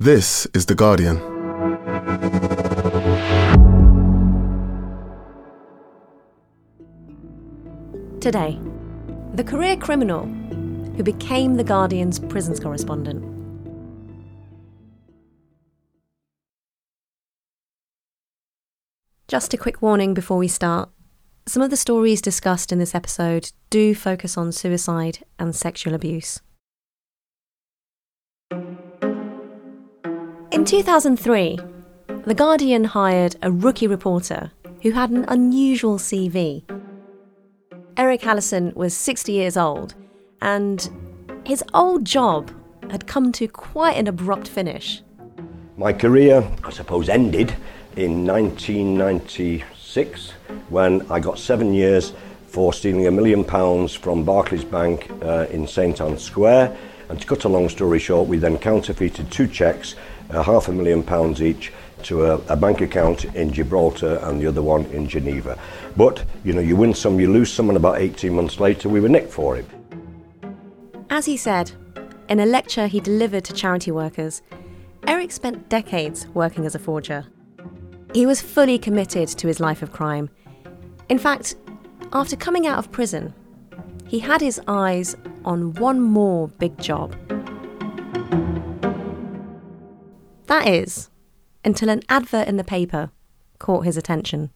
This is The Guardian. Today, the career criminal who became The Guardian's prisons correspondent. Just a quick warning before we start. Some of the stories discussed in this episode do focus on suicide and sexual abuse. In 2003, The Guardian hired a rookie reporter who had an unusual CV. Eric Allison was 60 years old, and his old job had come to quite an abrupt finish. My career, I suppose, ended in 1996 when I got seven years for stealing a million pounds from Barclays Bank uh, in St Ann's Square. And to cut a long story short, we then counterfeited two cheques, uh, half a million pounds each, to a, a bank account in Gibraltar and the other one in Geneva. But, you know, you win some, you lose some, and about 18 months later, we were nicked for it. As he said, in a lecture he delivered to charity workers, Eric spent decades working as a forger. He was fully committed to his life of crime. In fact, after coming out of prison, he had his eyes on one more big job. That is, until an advert in the paper caught his attention.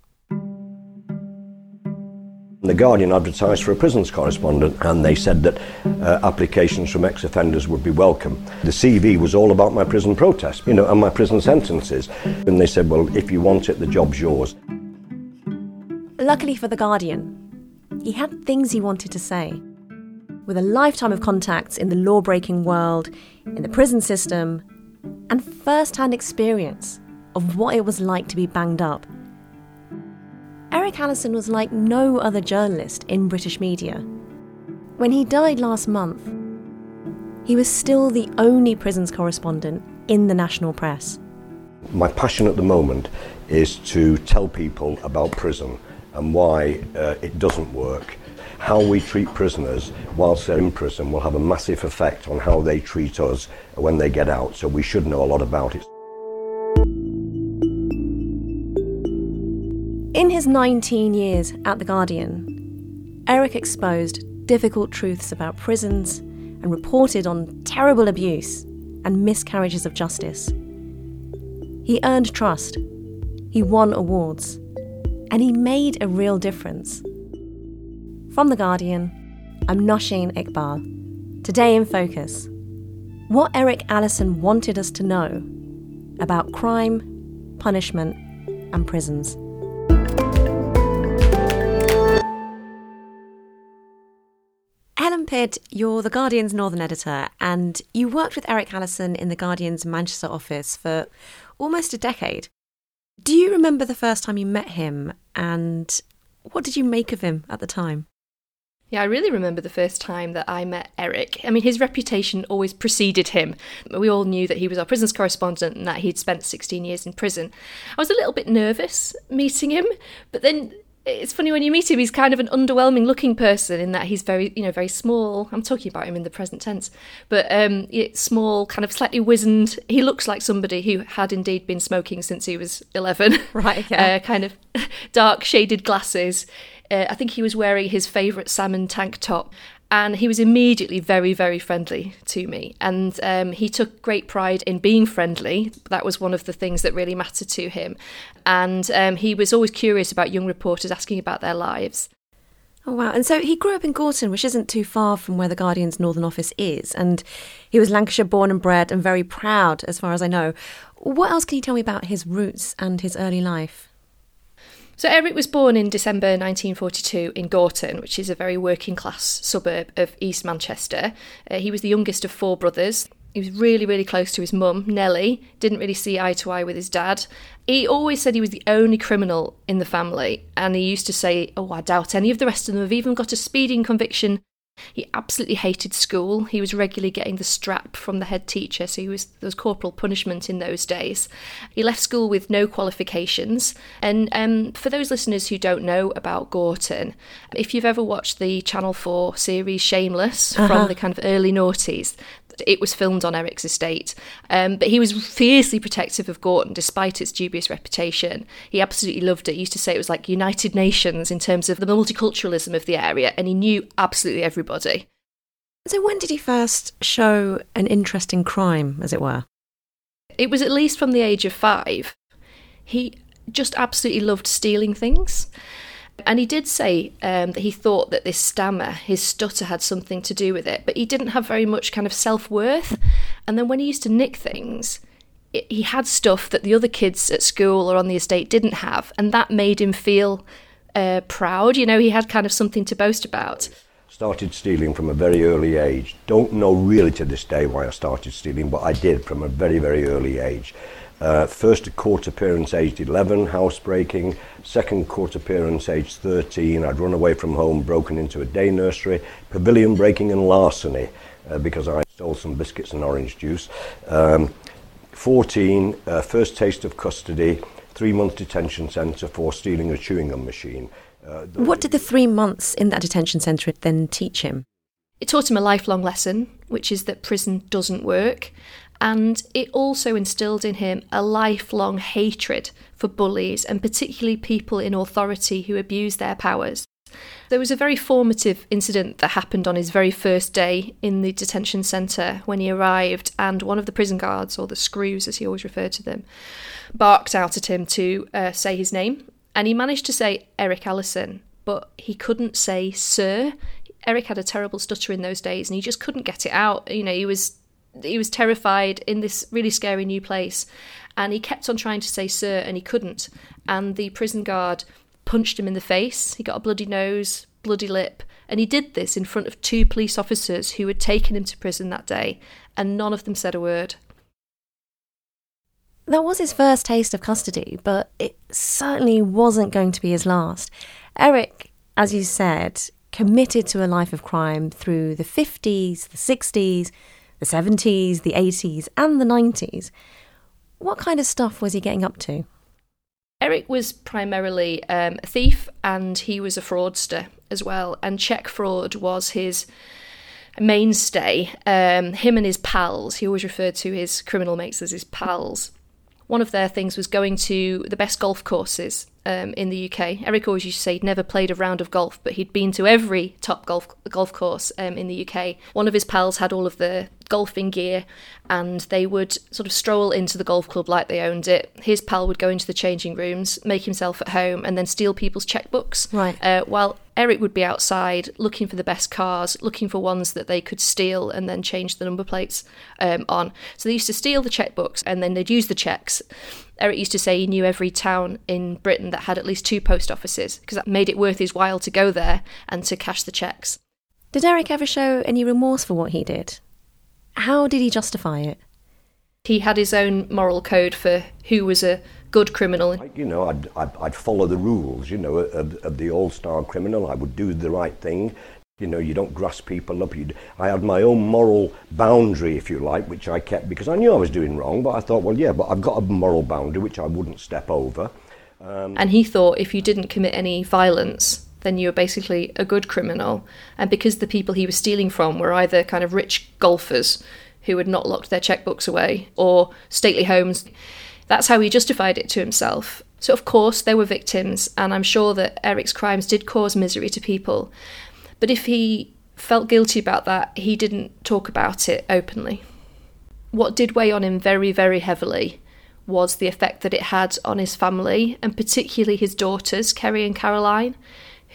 The Guardian advertised for a prisons correspondent and they said that uh, applications from ex-offenders would be welcome. The CV was all about my prison protest, you know, and my prison sentences. And they said, well, if you want it, the job's yours. Luckily for The Guardian, he had things he wanted to say. With a lifetime of contacts in the law breaking world, in the prison system, and first hand experience of what it was like to be banged up, Eric Allison was like no other journalist in British media. When he died last month, he was still the only prisons correspondent in the national press. My passion at the moment is to tell people about prison and why uh, it doesn't work. How we treat prisoners whilst they're in prison will have a massive effect on how they treat us when they get out, so we should know a lot about it. In his 19 years at The Guardian, Eric exposed difficult truths about prisons and reported on terrible abuse and miscarriages of justice. He earned trust, he won awards, and he made a real difference. From The Guardian, I'm Nosheen Iqbal. Today in Focus, what Eric Allison wanted us to know about crime, punishment, and prisons. Helen Pidd, you're The Guardian's Northern editor, and you worked with Eric Allison in The Guardian's Manchester office for almost a decade. Do you remember the first time you met him, and what did you make of him at the time? Yeah, I really remember the first time that I met Eric. I mean, his reputation always preceded him. We all knew that he was our prisons correspondent and that he'd spent 16 years in prison. I was a little bit nervous meeting him, but then it's funny when you meet him he's kind of an underwhelming looking person in that he's very you know very small i'm talking about him in the present tense but um small kind of slightly wizened he looks like somebody who had indeed been smoking since he was 11 Right, yeah. uh, kind of dark shaded glasses uh, i think he was wearing his favorite salmon tank top and he was immediately very, very friendly to me. And um, he took great pride in being friendly. That was one of the things that really mattered to him. And um, he was always curious about young reporters, asking about their lives. Oh, wow. And so he grew up in Gorton, which isn't too far from where the Guardian's Northern Office is. And he was Lancashire born and bred and very proud, as far as I know. What else can you tell me about his roots and his early life? So Eric was born in December 1942 in Gorton, which is a very working class suburb of East Manchester. Uh, he was the youngest of four brothers. He was really, really close to his mum, Nellie. Didn't really see eye to eye with his dad. He always said he was the only criminal in the family, and he used to say, Oh, I doubt any of the rest of them have even got a speeding conviction. He absolutely hated school. He was regularly getting the strap from the head teacher, so he was there was corporal punishment in those days. He left school with no qualifications. And um, for those listeners who don't know about Gorton, if you've ever watched the Channel 4 series Shameless Uh-huh. from the kind of early noughties, It was filmed on Eric's estate, um, but he was fiercely protective of Gorton despite its dubious reputation. He absolutely loved it. He used to say it was like United Nations in terms of the multiculturalism of the area, and he knew absolutely everybody. So, when did he first show an interest in crime, as it were? It was at least from the age of five. He just absolutely loved stealing things. And he did say um, that he thought that this stammer, his stutter, had something to do with it, but he didn't have very much kind of self worth. And then when he used to nick things, it, he had stuff that the other kids at school or on the estate didn't have, and that made him feel uh, proud. You know, he had kind of something to boast about. Started stealing from a very early age. Don't know really to this day why I started stealing, but I did from a very, very early age. Uh, first court appearance aged 11, housebreaking. Second court appearance aged 13, I'd run away from home, broken into a day nursery. Pavilion breaking and larceny uh, because I stole some biscuits and orange juice. Um, 14, uh, first taste of custody, three month detention centre for stealing a chewing gum machine. Uh, what did the three months in that detention centre then teach him? It taught him a lifelong lesson, which is that prison doesn't work and it also instilled in him a lifelong hatred for bullies and particularly people in authority who abuse their powers. There was a very formative incident that happened on his very first day in the detention centre when he arrived, and one of the prison guards, or the screws as he always referred to them, barked out at him to uh, say his name. And he managed to say Eric Allison, but he couldn't say Sir. Eric had a terrible stutter in those days and he just couldn't get it out. You know, he was he was terrified in this really scary new place and he kept on trying to say sir and he couldn't. And the prison guard punched him in the face. He got a bloody nose bloody lip and he did this in front of two police officers who had taken him to prison that day and none of them said a word. That was his first taste of custody but it certainly wasn't going to be his last. Eric as you said committed to a life of crime through the 50s the 60s the 70s, the 80s, and the 90s. What kind of stuff was he getting up to? Eric was primarily um, a thief and he was a fraudster as well, and check fraud was his mainstay. Um, him and his pals, he always referred to his criminal mates as his pals. One of their things was going to the best golf courses um, in the UK. Eric always used to say he'd never played a round of golf, but he'd been to every top golf golf course um, in the UK. One of his pals had all of the golfing gear, and they would sort of stroll into the golf club like they owned it. His pal would go into the changing rooms, make himself at home, and then steal people's checkbooks. Right. Uh, while Eric would be outside looking for the best cars, looking for ones that they could steal and then change the number plates um, on. So they used to steal the checkbooks and then they'd use the checks. Eric used to say he knew every town in Britain that had at least two post offices because that made it worth his while to go there and to cash the checks. Did Eric ever show any remorse for what he did? How did he justify it? He had his own moral code for who was a good criminal. You know, I'd, I'd, I'd follow the rules, you know, of, of the all-star criminal. I would do the right thing. You know, you don't grass people up. You'd, I had my own moral boundary, if you like, which I kept because I knew I was doing wrong. But I thought, well, yeah, but I've got a moral boundary which I wouldn't step over. Um, and he thought if you didn't commit any violence, then you were basically a good criminal. And because the people he was stealing from were either kind of rich golfers who had not locked their checkbooks away or stately homes, that's how he justified it to himself. So, of course, there were victims, and I'm sure that Eric's crimes did cause misery to people. But if he felt guilty about that, he didn't talk about it openly. What did weigh on him very, very heavily was the effect that it had on his family, and particularly his daughters, Kerry and Caroline,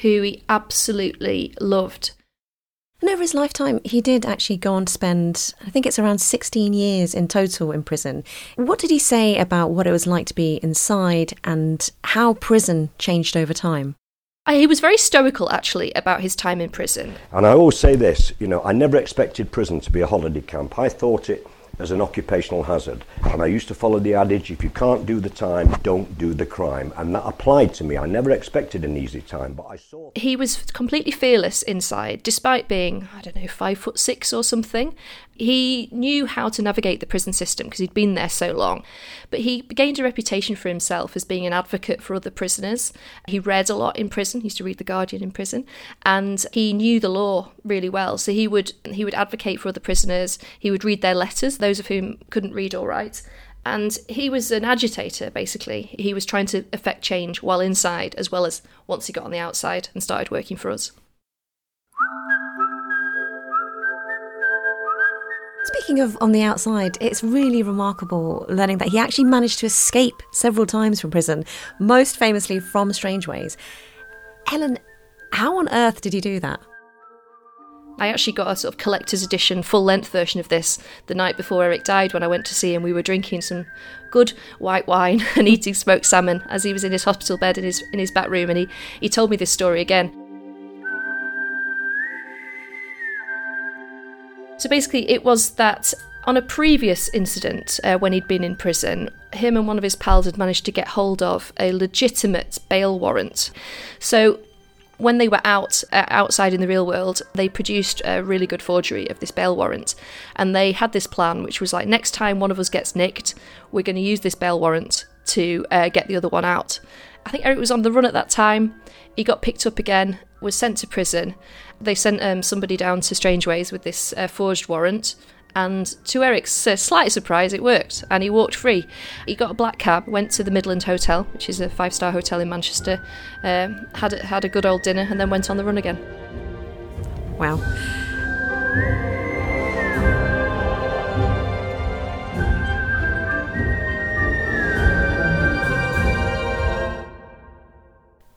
who he absolutely loved. And over his lifetime, he did actually go on to spend, I think it's around 16 years in total in prison. What did he say about what it was like to be inside and how prison changed over time? He was very stoical, actually, about his time in prison. And I always say this you know, I never expected prison to be a holiday camp. I thought it as an occupational hazard. And I used to follow the adage if you can't do the time, don't do the crime. And that applied to me. I never expected an easy time, but I saw. He was completely fearless inside, despite being, I don't know, five foot six or something. He knew how to navigate the prison system because he'd been there so long, but he gained a reputation for himself as being an advocate for other prisoners. He read a lot in prison. He used to read The Guardian in prison, and he knew the law really well. So he would he would advocate for other prisoners. He would read their letters, those of whom couldn't read or write. And he was an agitator, basically. He was trying to effect change while inside, as well as once he got on the outside and started working for us. Speaking of on the outside, it's really remarkable learning that he actually managed to escape several times from prison, most famously from Strangeways. Helen, how on earth did he do that? I actually got a sort of collector's edition, full length version of this the night before Eric died when I went to see him. We were drinking some good white wine and eating smoked salmon as he was in his hospital bed in his in his back room and he, he told me this story again. So basically, it was that on a previous incident uh, when he'd been in prison, him and one of his pals had managed to get hold of a legitimate bail warrant. So when they were out uh, outside in the real world, they produced a really good forgery of this bail warrant, and they had this plan, which was like next time one of us gets nicked, we're going to use this bail warrant to uh, get the other one out. I think Eric was on the run at that time. He got picked up again, was sent to prison. They sent um, somebody down to Strangeways with this uh, forged warrant. And to Eric's uh, slight surprise, it worked, and he walked free. He got a black cab, went to the Midland Hotel, which is a five-star hotel in Manchester, um, had a, had a good old dinner, and then went on the run again. Wow.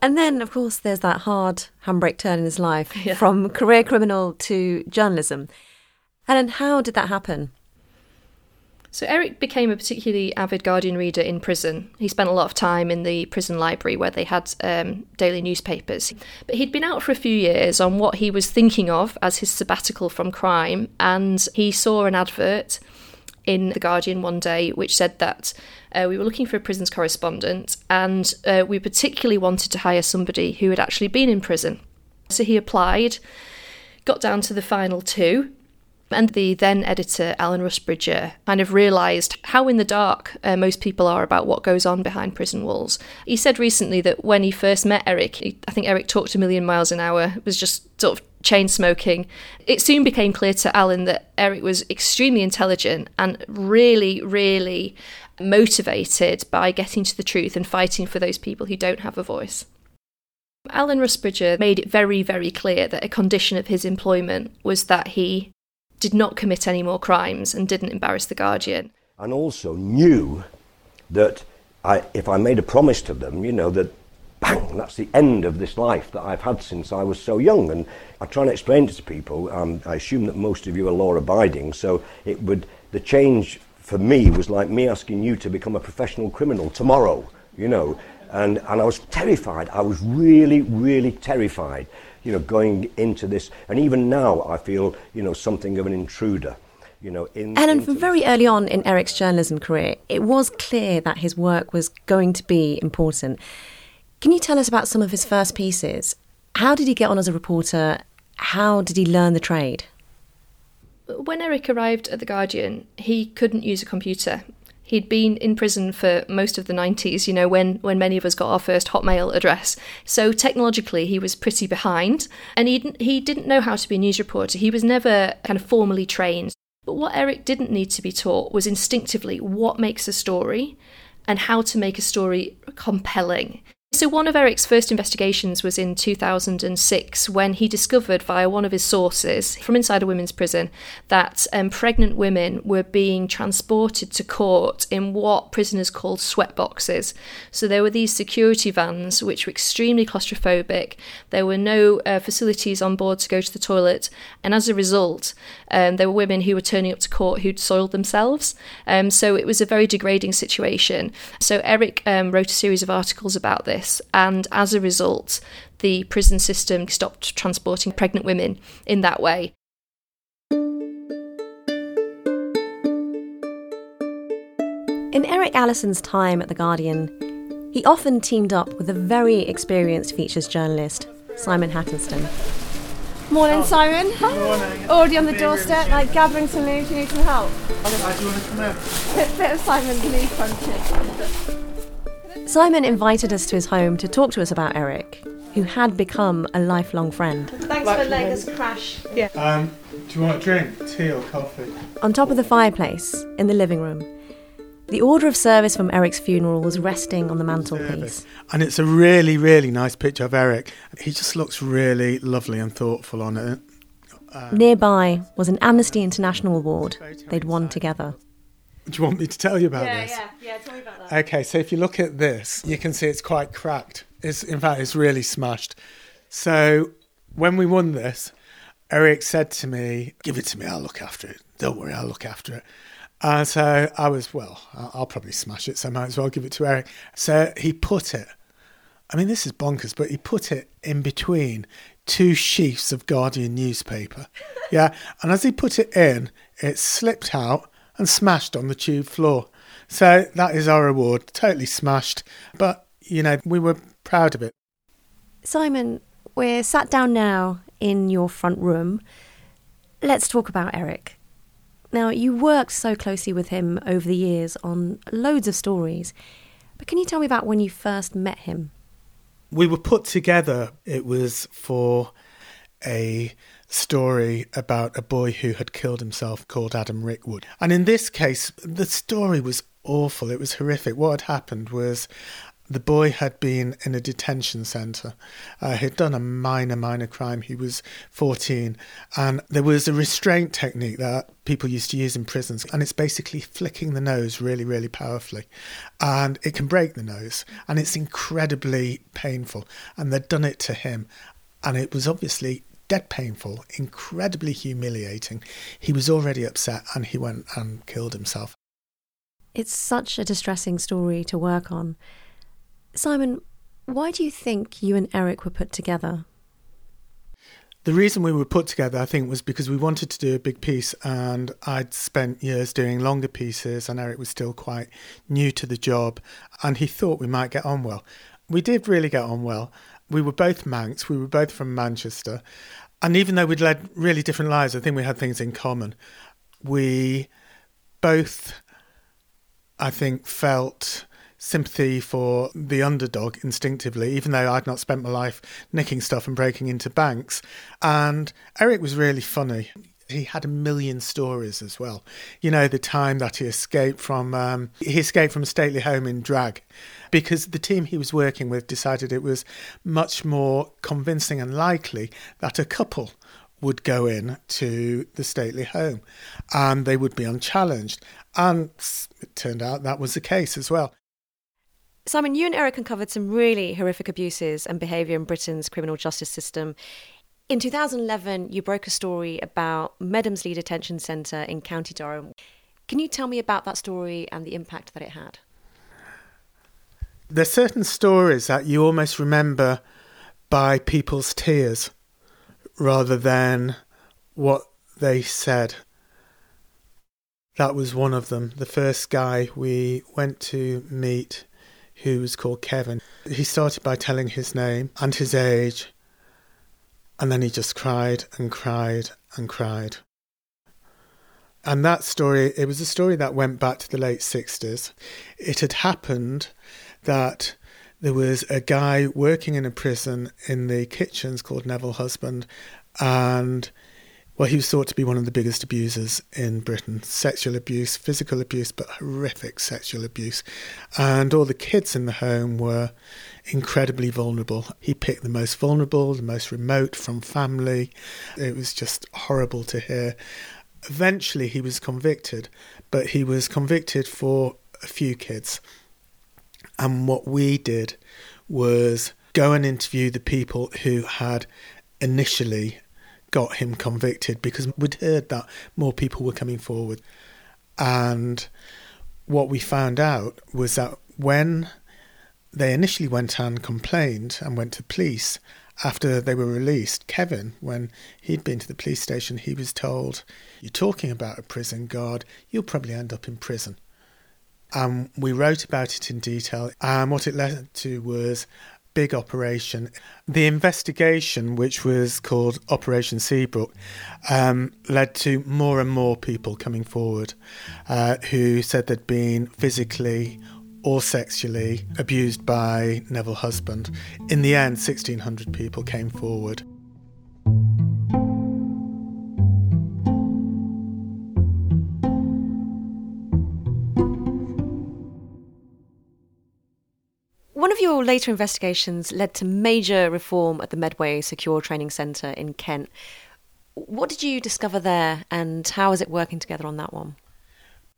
And then, of course, there's that hard handbrake turn in his life Yeah. from career criminal to journalism. Helen, how did that happen? So Eric became a particularly avid Guardian reader in prison. He spent a lot of time in the prison library where they had um, daily newspapers. But he'd been out for a few years on what he was thinking of as his sabbatical from crime, and he saw an advert in the Guardian one day which said that uh, we were looking for a prisons correspondent, and uh, we particularly wanted to hire somebody who had actually been in prison. So he applied, got down to the final two, and the then editor, Alan Rusbridger, kind of realised how in the dark uh, most people are about what goes on behind prison walls. He said recently that when he first met Eric, he, I think Eric talked a million miles an hour, was just sort of chain smoking. It soon became clear to Alan that Eric was extremely intelligent and really, really motivated by getting to the truth and fighting for those people who don't have a voice. Alan Rusbridger made it very, very clear that a condition of his employment was that he did not commit any more crimes and didn't embarrass the Guardian. and also knew that I, if I made a promise to them, you know, that bang, that's the end of this life that I've had since I was so young. And I try and explain it to people. Um, I assume that most of you are law abiding, so it would the change for me was like me asking you to become a professional criminal tomorrow, you know. And, and I was terrified. I was really, really terrified, you know, going into this. And even now, I feel, you know, something of an intruder, you know. In, Helen, into from this. very early on in Eric's journalism career, it was clear that his work was going to be important. Can you tell us about some of his first pieces? How did he get on as a reporter? How did he learn the trade? When Eric arrived at The Guardian, he couldn't use a computer. He'd been in prison for most of the 90s, you know, when, when many of us got our first Hotmail address. So technologically, he was pretty behind. And he, didn't- he didn't know how to be a news reporter. He was never kind of formally trained. But what Eric didn't need to be taught was instinctively what makes a story and how to make a story compelling. So, one of Eric's first investigations was in 2006 when he discovered via one of his sources from inside a women's prison that um, pregnant women were being transported to court in what prisoners called sweat boxes. So, there were these security vans which were extremely claustrophobic. There were no uh, facilities on board to go to the toilet, and as a result, um, there were women who were turning up to court who'd soiled themselves. Um, so, it was a very degrading situation. So, Eric um, wrote a series of articles about this, and as a result, the prison system stopped transporting pregnant women in that way. In Eric Allison's time at The Guardian, he often teamed up with a very experienced features journalist, Simon Hattenstone. Morning, Simon. Morning. Already on the doorstep, like gathering some news. You need some help. Why do you want to come in? Bit, bit of Simon's news crunching. Simon invited us to his home to talk to us about Eric, who had become a lifelong friend. Thanks Like for letting us crash. Yeah. Um, do you want a drink? Tea or coffee? On top of the fireplace in the living room, the order of service from Eric's funeral was resting on the mantelpiece. And it's a really, really nice picture of Eric. He just looks really lovely and thoughtful on it. Nearby was an Amnesty International award they'd won together. Do you want me to tell you about this? yeah. Yeah, yeah. Tell me about that. Okay, so if you look at this, you can see it's quite cracked. It's in fact it's really smashed. So when we won this, Eric said to me, "Give it to me. I'll look after it. Don't worry, I'll look after it." And so I was, well, I'll I'll probably smash it, so I might as well give it to Eric. So he put it. I mean, this is bonkers, but he put it in between two sheafs of Guardian newspaper. Yeah, and as he put it in, it slipped out and smashed on the tube floor. So that is our reward. Totally smashed, but you know we were proud of it. Simon, we're sat down now in your front room. Let's talk about Eric. Now, you worked so closely with him over the years on loads of stories, but can you tell me about when you first met him? we were put together. It was for a story about a boy who had killed himself called Adam Rickwood. And in this case, the story was awful. It was horrific. What had happened was the boy had been in a detention centre. Uh, he'd done a minor, minor crime. He was 14. And there was a restraint technique that people used to use in prisons. And it's basically flicking the nose really, really powerfully. And it can break the nose. And it's incredibly painful. And they'd done it to him. And it was obviously dead painful, incredibly humiliating. He was already upset and he went and killed himself. It's such a distressing story to work on. Simon, why do you think you and Eric were put together? The reason we were put together, I think, was because we wanted to do a big piece, and I'd spent years doing longer pieces, and Eric was still quite new to the job, and he thought we might get on well. We did really get on well. We were both Mancs, we were both from Manchester, and even though we'd led really different lives, I think we had things in common. We both, I think, felt sympathy for the underdog instinctively, even though I'd not spent my life nicking stuff and breaking into banks. And Eric was really funny. He had a million stories as well. You know, the time that he escaped from um, he escaped from a stately home in drag, because the team he was working with decided it was much more convincing and likely that a couple would go in to the stately home and they would be unchallenged. And it turned out that was the case as well. Simon, you and Eric uncovered some really horrific abuses and behaviour in Britain's criminal justice system. In 2011, you broke a story about Medomsley Detention Centre in County Durham. Can you tell me about that story and the impact that it had? There's certain stories that you almost remember by people's tears rather than what they said. That was one of them. The first guy we went to meet, who was called Kevin, he started by telling his name and his age, and then he just cried and cried and cried. And that story, it was a story that went back to the late 60s. It had happened that there was a guy working in a prison in the kitchens called Neville Husband, and well, he was thought to be one of the biggest abusers in Britain. Sexual abuse, physical abuse, but horrific sexual abuse. And all the kids in the home were incredibly vulnerable. He picked the most vulnerable, the most remote from family. It was just horrible to hear. Eventually, he was convicted, but he was convicted for a few kids. And what we did was go and interview the people who had initially got him convicted because we'd heard that more people were coming forward. And what we found out was that when they initially went and complained and went to police after they were released, Kevin, when he'd been to the police station, he was told, You're talking about a prison guard, you'll probably end up in prison. And we wrote about it in detail. And what it led to was big operation. The investigation, which was called Operation Seabrook, um, led to more and more people coming forward uh, who said they'd been physically or sexually abused by Neville Husband. In the end, 1,600 people came forward. Your later investigations led to major reform at the Medway Secure Training Centre in Kent. What did you discover there, and how is it working together on that one?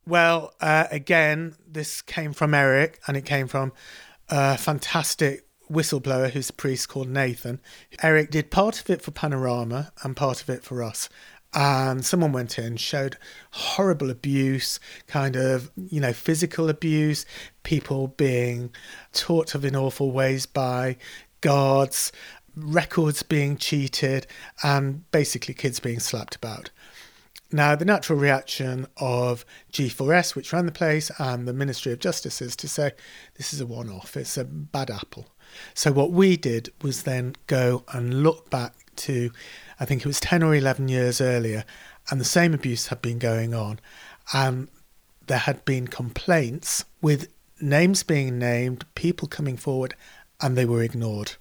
Well, uh, again, this came from Eric, and it came from a fantastic whistleblower who's a priest called Nathan. Eric did part of it for Panorama and part of it for us. And someone went in, showed horrible abuse, kind of, you know, physical abuse, people being taught of in awful ways by guards, records being cheated, and basically kids being slapped about. Now, the natural reaction of G4S, which ran the place, and the Ministry of Justice is to say this is a one off, it's a bad apple. So, what we did was then go and look back to, I think it was 10 or 11 years earlier, and the same abuse had been going on. And there had been complaints with names being named, people coming forward, and they were ignored.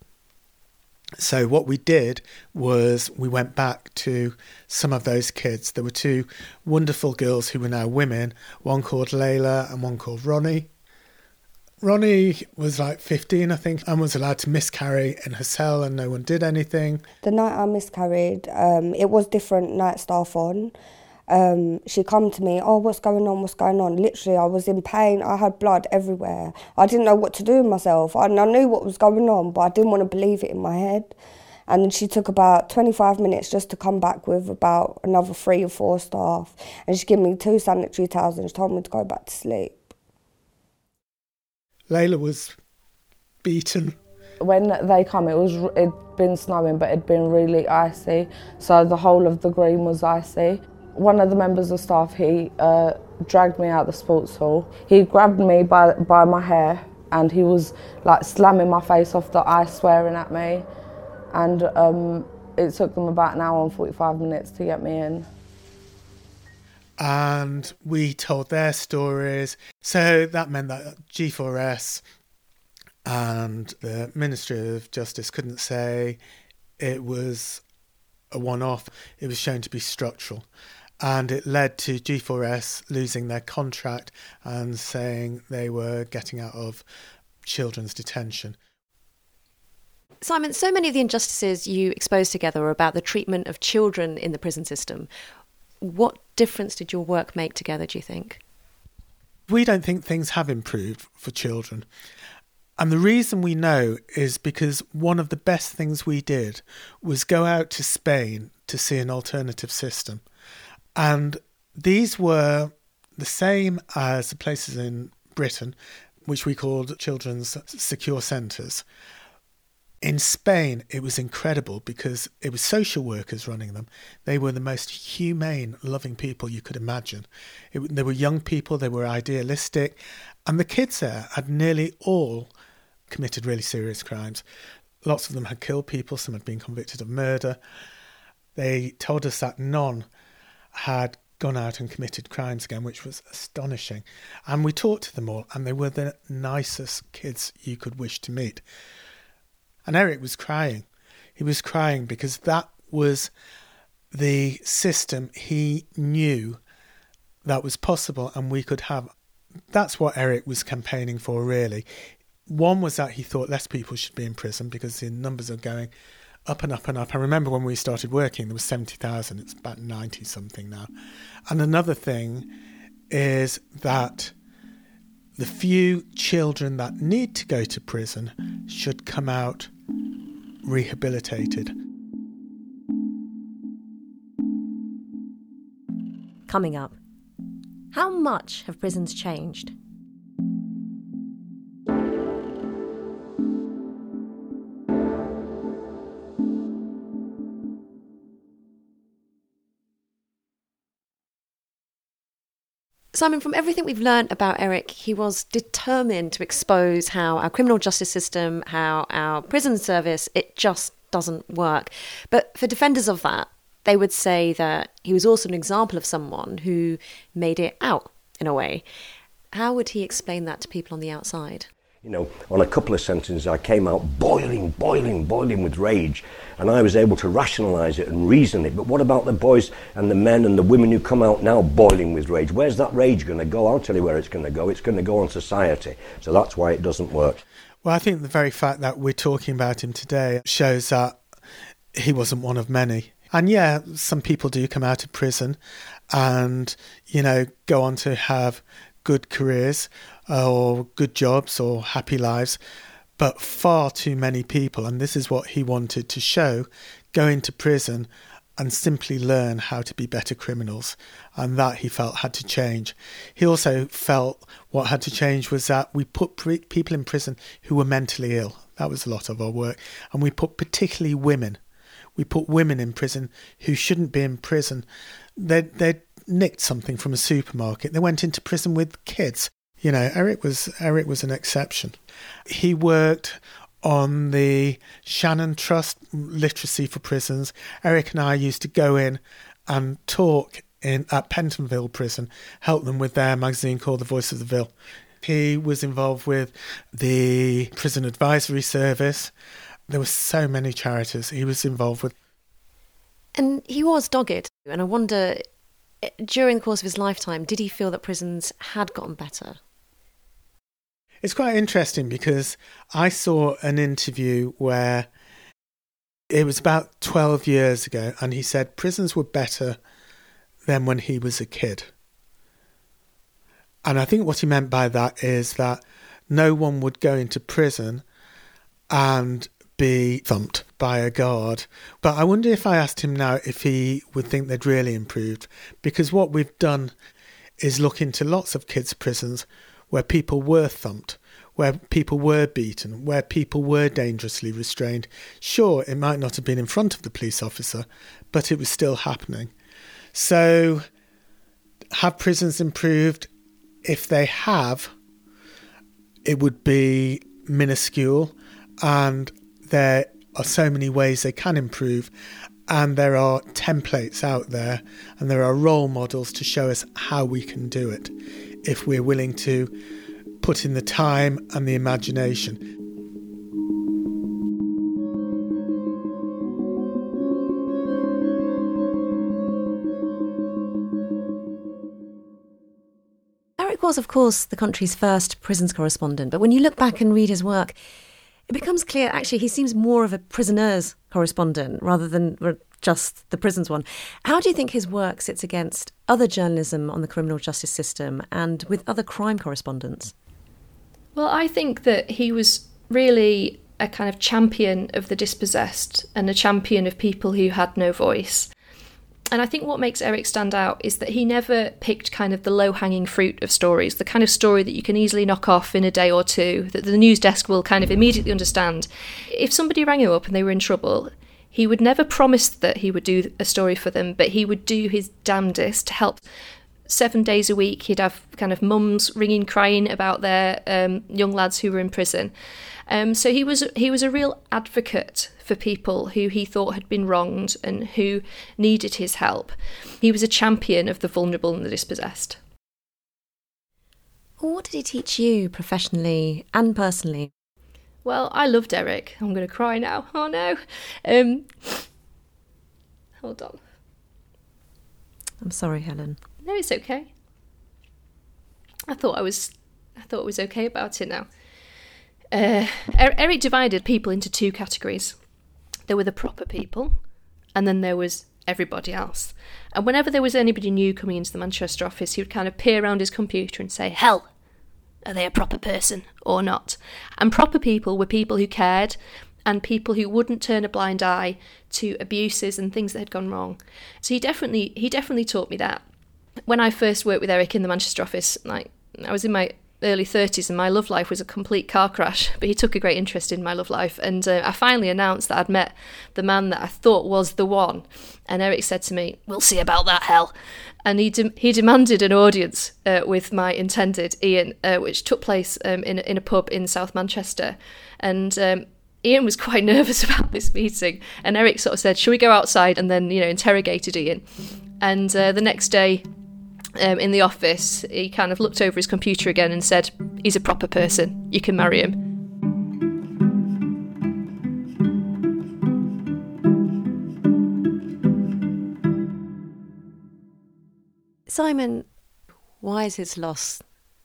So what we did was we went back to some of those kids. There were two wonderful girls who were now women, one called Layla and one called Ronnie. Ronnie was like 15, I think, and was allowed to miscarry in her cell, and no one did anything. The night I miscarried, um, it was different night staff on. Um, she come to me, oh, what's going on? What's going on? Literally, I was in pain. I had blood everywhere. I didn't know what to do with myself. I, I knew what was going on, but I didn't want to believe it in my head. And she took about 25 minutes just to come back with about another three or four staff. And she gave me two sanitary towels and she told me to go back to sleep. Layla was beaten. When they come, it was it'd been snowing, but it'd been really icy, so the whole of the green was icy. One of the members of staff, he uh, dragged me out of the sports hall. He grabbed me by by my hair, and he was like slamming my face off the ice, swearing at me, and um, it took them about an hour and 45 minutes to get me in and we told their stories. So that meant that G4S and the Ministry of Justice couldn't say it was a one off, it was shown to be structural. And it led to G4S losing their contract and saying they were getting out of children's detention. Simon, so many of the injustices you expose together are about the treatment of children in the prison system. What difference did your work make together, do you think? We don't think things have improved for children. And the reason we know is because one of the best things we did was go out to Spain to see an alternative system. And these were the same as the places in Britain, which we called children's secure centres. In Spain, it was incredible because it was social workers running them. They were the most humane, loving people you could imagine. It, they were young people, they were idealistic, and the kids there had nearly all committed really serious crimes. Lots of them had killed people, some had been convicted of murder. They told us that none had gone out and committed crimes again, which was astonishing. And we talked to them all, and they were the nicest kids you could wish to meet. And Eric was crying. He was crying because that was the system he knew that was possible and we could have. That's what Eric was campaigning for, really. One was that he thought less people should be in prison because the numbers are going up and up and up. I remember when we started working, there was 70,000. It's about 90 something now. And another thing is that the few children that need to go to prison should come out rehabilitated. Coming up, how much have prisons changed? Simon, from everything we've learned about Eric, he was determined to expose how our criminal justice system, how our prison service, it just doesn't work. But for defenders of that, they would say that he was also an example of someone who made it out in a way. How would he explain that to people on the outside? You know, on a couple of sentences, I came out boiling, boiling, boiling with rage, and I was able to rationalise it and reason it. But what about the boys and the men and the women who come out now boiling with rage? Where's that rage going to go? I'll tell you where it's going to go. It's going to go on society. So that's why it doesn't work. Well, I think the very fact that we're talking about him today shows that he wasn't one of many. And yeah, some people do come out of prison and, you know, go on to have good careers Uh, or good jobs or happy lives. But far too many people, and this is what he wanted to show, go into prison and simply learn how to be better criminals. And that he felt had to change. He also felt what had to change was that we put people in prison who were mentally ill. That was a lot of our work. And we put particularly women. We put women in prison who shouldn't be in prison. They'd, they'd nicked something from a supermarket. They went into prison with kids. You know, Eric was Eric was an exception. He worked on the Shannon Trust Literacy for Prisons. Eric and I used to go in and talk in at Pentonville Prison, help them with their magazine called The Voice of the Ville. He was involved with the Prison Advisory Service. There were so many charities he was involved with. And he was dogged. And I wonder, during the course of his lifetime, did he feel that prisons had gotten better? It's quite interesting because I saw an interview where it was about 12 years ago, and he said prisons were better than when he was a kid. And I think what he meant by that is that no one would go into prison and be thumped by a guard. But I wonder if I asked him now if he would think they'd really improved. Because what we've done is look into lots of kids' prisons where people were thumped, where people were beaten, where people were dangerously restrained. Sure, it might not have been in front of the police officer, but it was still happening. So, have prisons improved? If they have, it would be minuscule, and there are so many ways they can improve and there are templates out there and there are role models to show us how we can do it if we're willing to put in the time and the imagination. Eric was, of course, the country's first prisons correspondent, but when you look back and read his work, it becomes clear actually he seems more of a prisoners correspondent rather than just the prisons one. How do you think his work sits against other journalism on the criminal justice system and with other crime correspondents? Well, I think that he was really a kind of champion of the dispossessed and a champion of people who had no voice. And I think what makes Eric stand out is that he never picked kind of the low hanging fruit of stories, the kind of story that you can easily knock off in a day or two, that the news desk will kind of immediately understand. If somebody rang him up and they were in trouble, he would never promise that he would do a story for them, but he would do his damnedest to help. Seven days a week, he'd have kind of mums ringing, crying about their um, young lads who were in prison. Um, so he was he was a real advocate for people who he thought had been wronged and who needed his help. He was a champion of the vulnerable and the dispossessed. What did he teach you professionally and personally? Well, I loved Eric. I'm going to cry now. Oh no. Um, hold on. I'm sorry, Helen. No, it's okay. I thought I was I thought it was okay about it now. Uh, Eric divided people into two categories. There were the proper people, and then there was everybody else. And whenever there was anybody new coming into the Manchester office, he would kind of peer around his computer and say, Hell, are they a proper person or not? And proper people were people who cared and people who wouldn't turn a blind eye to abuses and things that had gone wrong. So he definitely he definitely taught me that. When I first worked with Eric in the Manchester office, like I was in my early 30s and my love life was a complete car crash, but he took a great interest in my love life. And uh, I finally announced that I'd met the man that I thought was the one. And Eric said to me, We'll see about that, hell. And he, de- he demanded an audience uh, with my intended, Ian, uh, which took place um, in, in a pub in South Manchester. And um, Ian was quite nervous about this meeting. And Eric sort of said, Shall we go outside? And then, you know, interrogated Ian. And uh, the next day, um, in the office, he kind of looked over his computer again and said, He's a proper person. You can marry him. Simon, why is his loss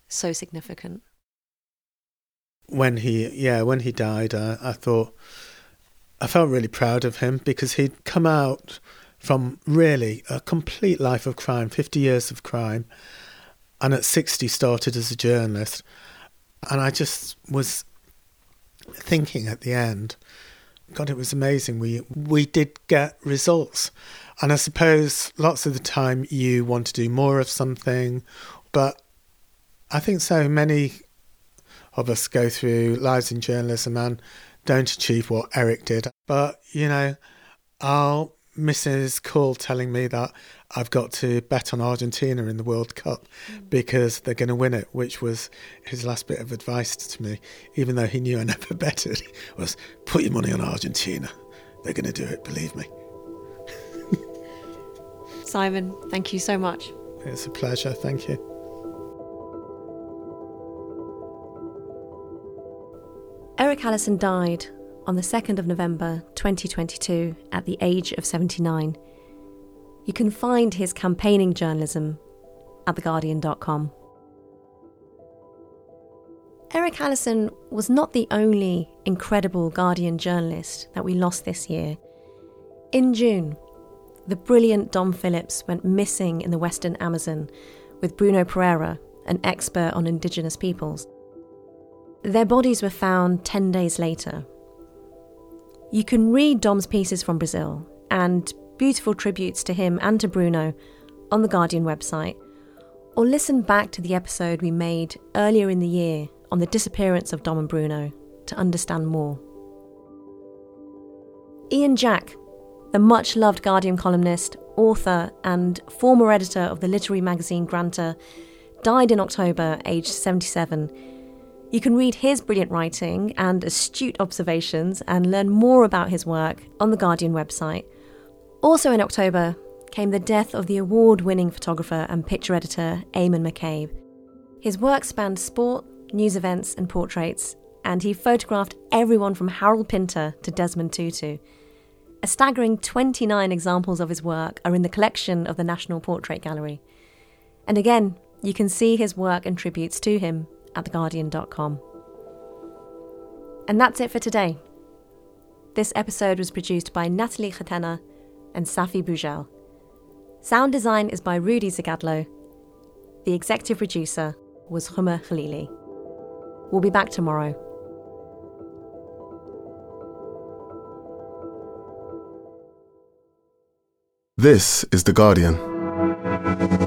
so significant? When he, yeah, when he died, I, I thought I felt really proud of him because he'd come out from really a complete life of crime, 50 years of crime, and at 60 started as a journalist. And I just was thinking at the end, God, it was amazing. We we did get results. And I suppose lots of the time you want to do more of something, but I think so many of us go through lives in journalism and don't achieve what Eric did. But, you know, I'll Mrs. Cole telling me that I've got to bet on Argentina in the World Cup mm. because they're going to win it, which was his last bit of advice to me, even though he knew I never betted, was put your money on Argentina. They're going to do it, believe me. Simon, thank you so much. It's a pleasure. Thank you. Eric Allison died on the 2nd of November 2022 at the age of 79. You can find his campaigning journalism at theguardian.com. Eric Allison was not the only incredible Guardian journalist that we lost this year. In June, the brilliant Dom Phillips went missing in the Western Amazon with Bruno Pereira, an expert on indigenous peoples. Their bodies were found 10 days later, you can read Dom's pieces from Brazil and beautiful tributes to him and to Bruno on the Guardian website, or listen back to the episode we made earlier in the year on the disappearance of Dom and Bruno to understand more. Ian Jack, the much loved Guardian columnist, author, and former editor of the literary magazine Granta, died in October, aged 77 you can read his brilliant writing and astute observations and learn more about his work on the Guardian website. Also in October came the death of the award winning photographer and picture editor Eamonn McCabe. His work spanned sport, news events, and portraits, and he photographed everyone from Harold Pinter to Desmond Tutu. A staggering 29 examples of his work are in the collection of the National Portrait Gallery. And again, you can see his work and tributes to him at theguardian.com. And that's it for today. This episode was produced by Natalie Khatena and Safi Bugel. Sound design is by Rudy Zagadlo. The executive producer was Homa Khaleeli. We'll be back tomorrow. This is The Guardian.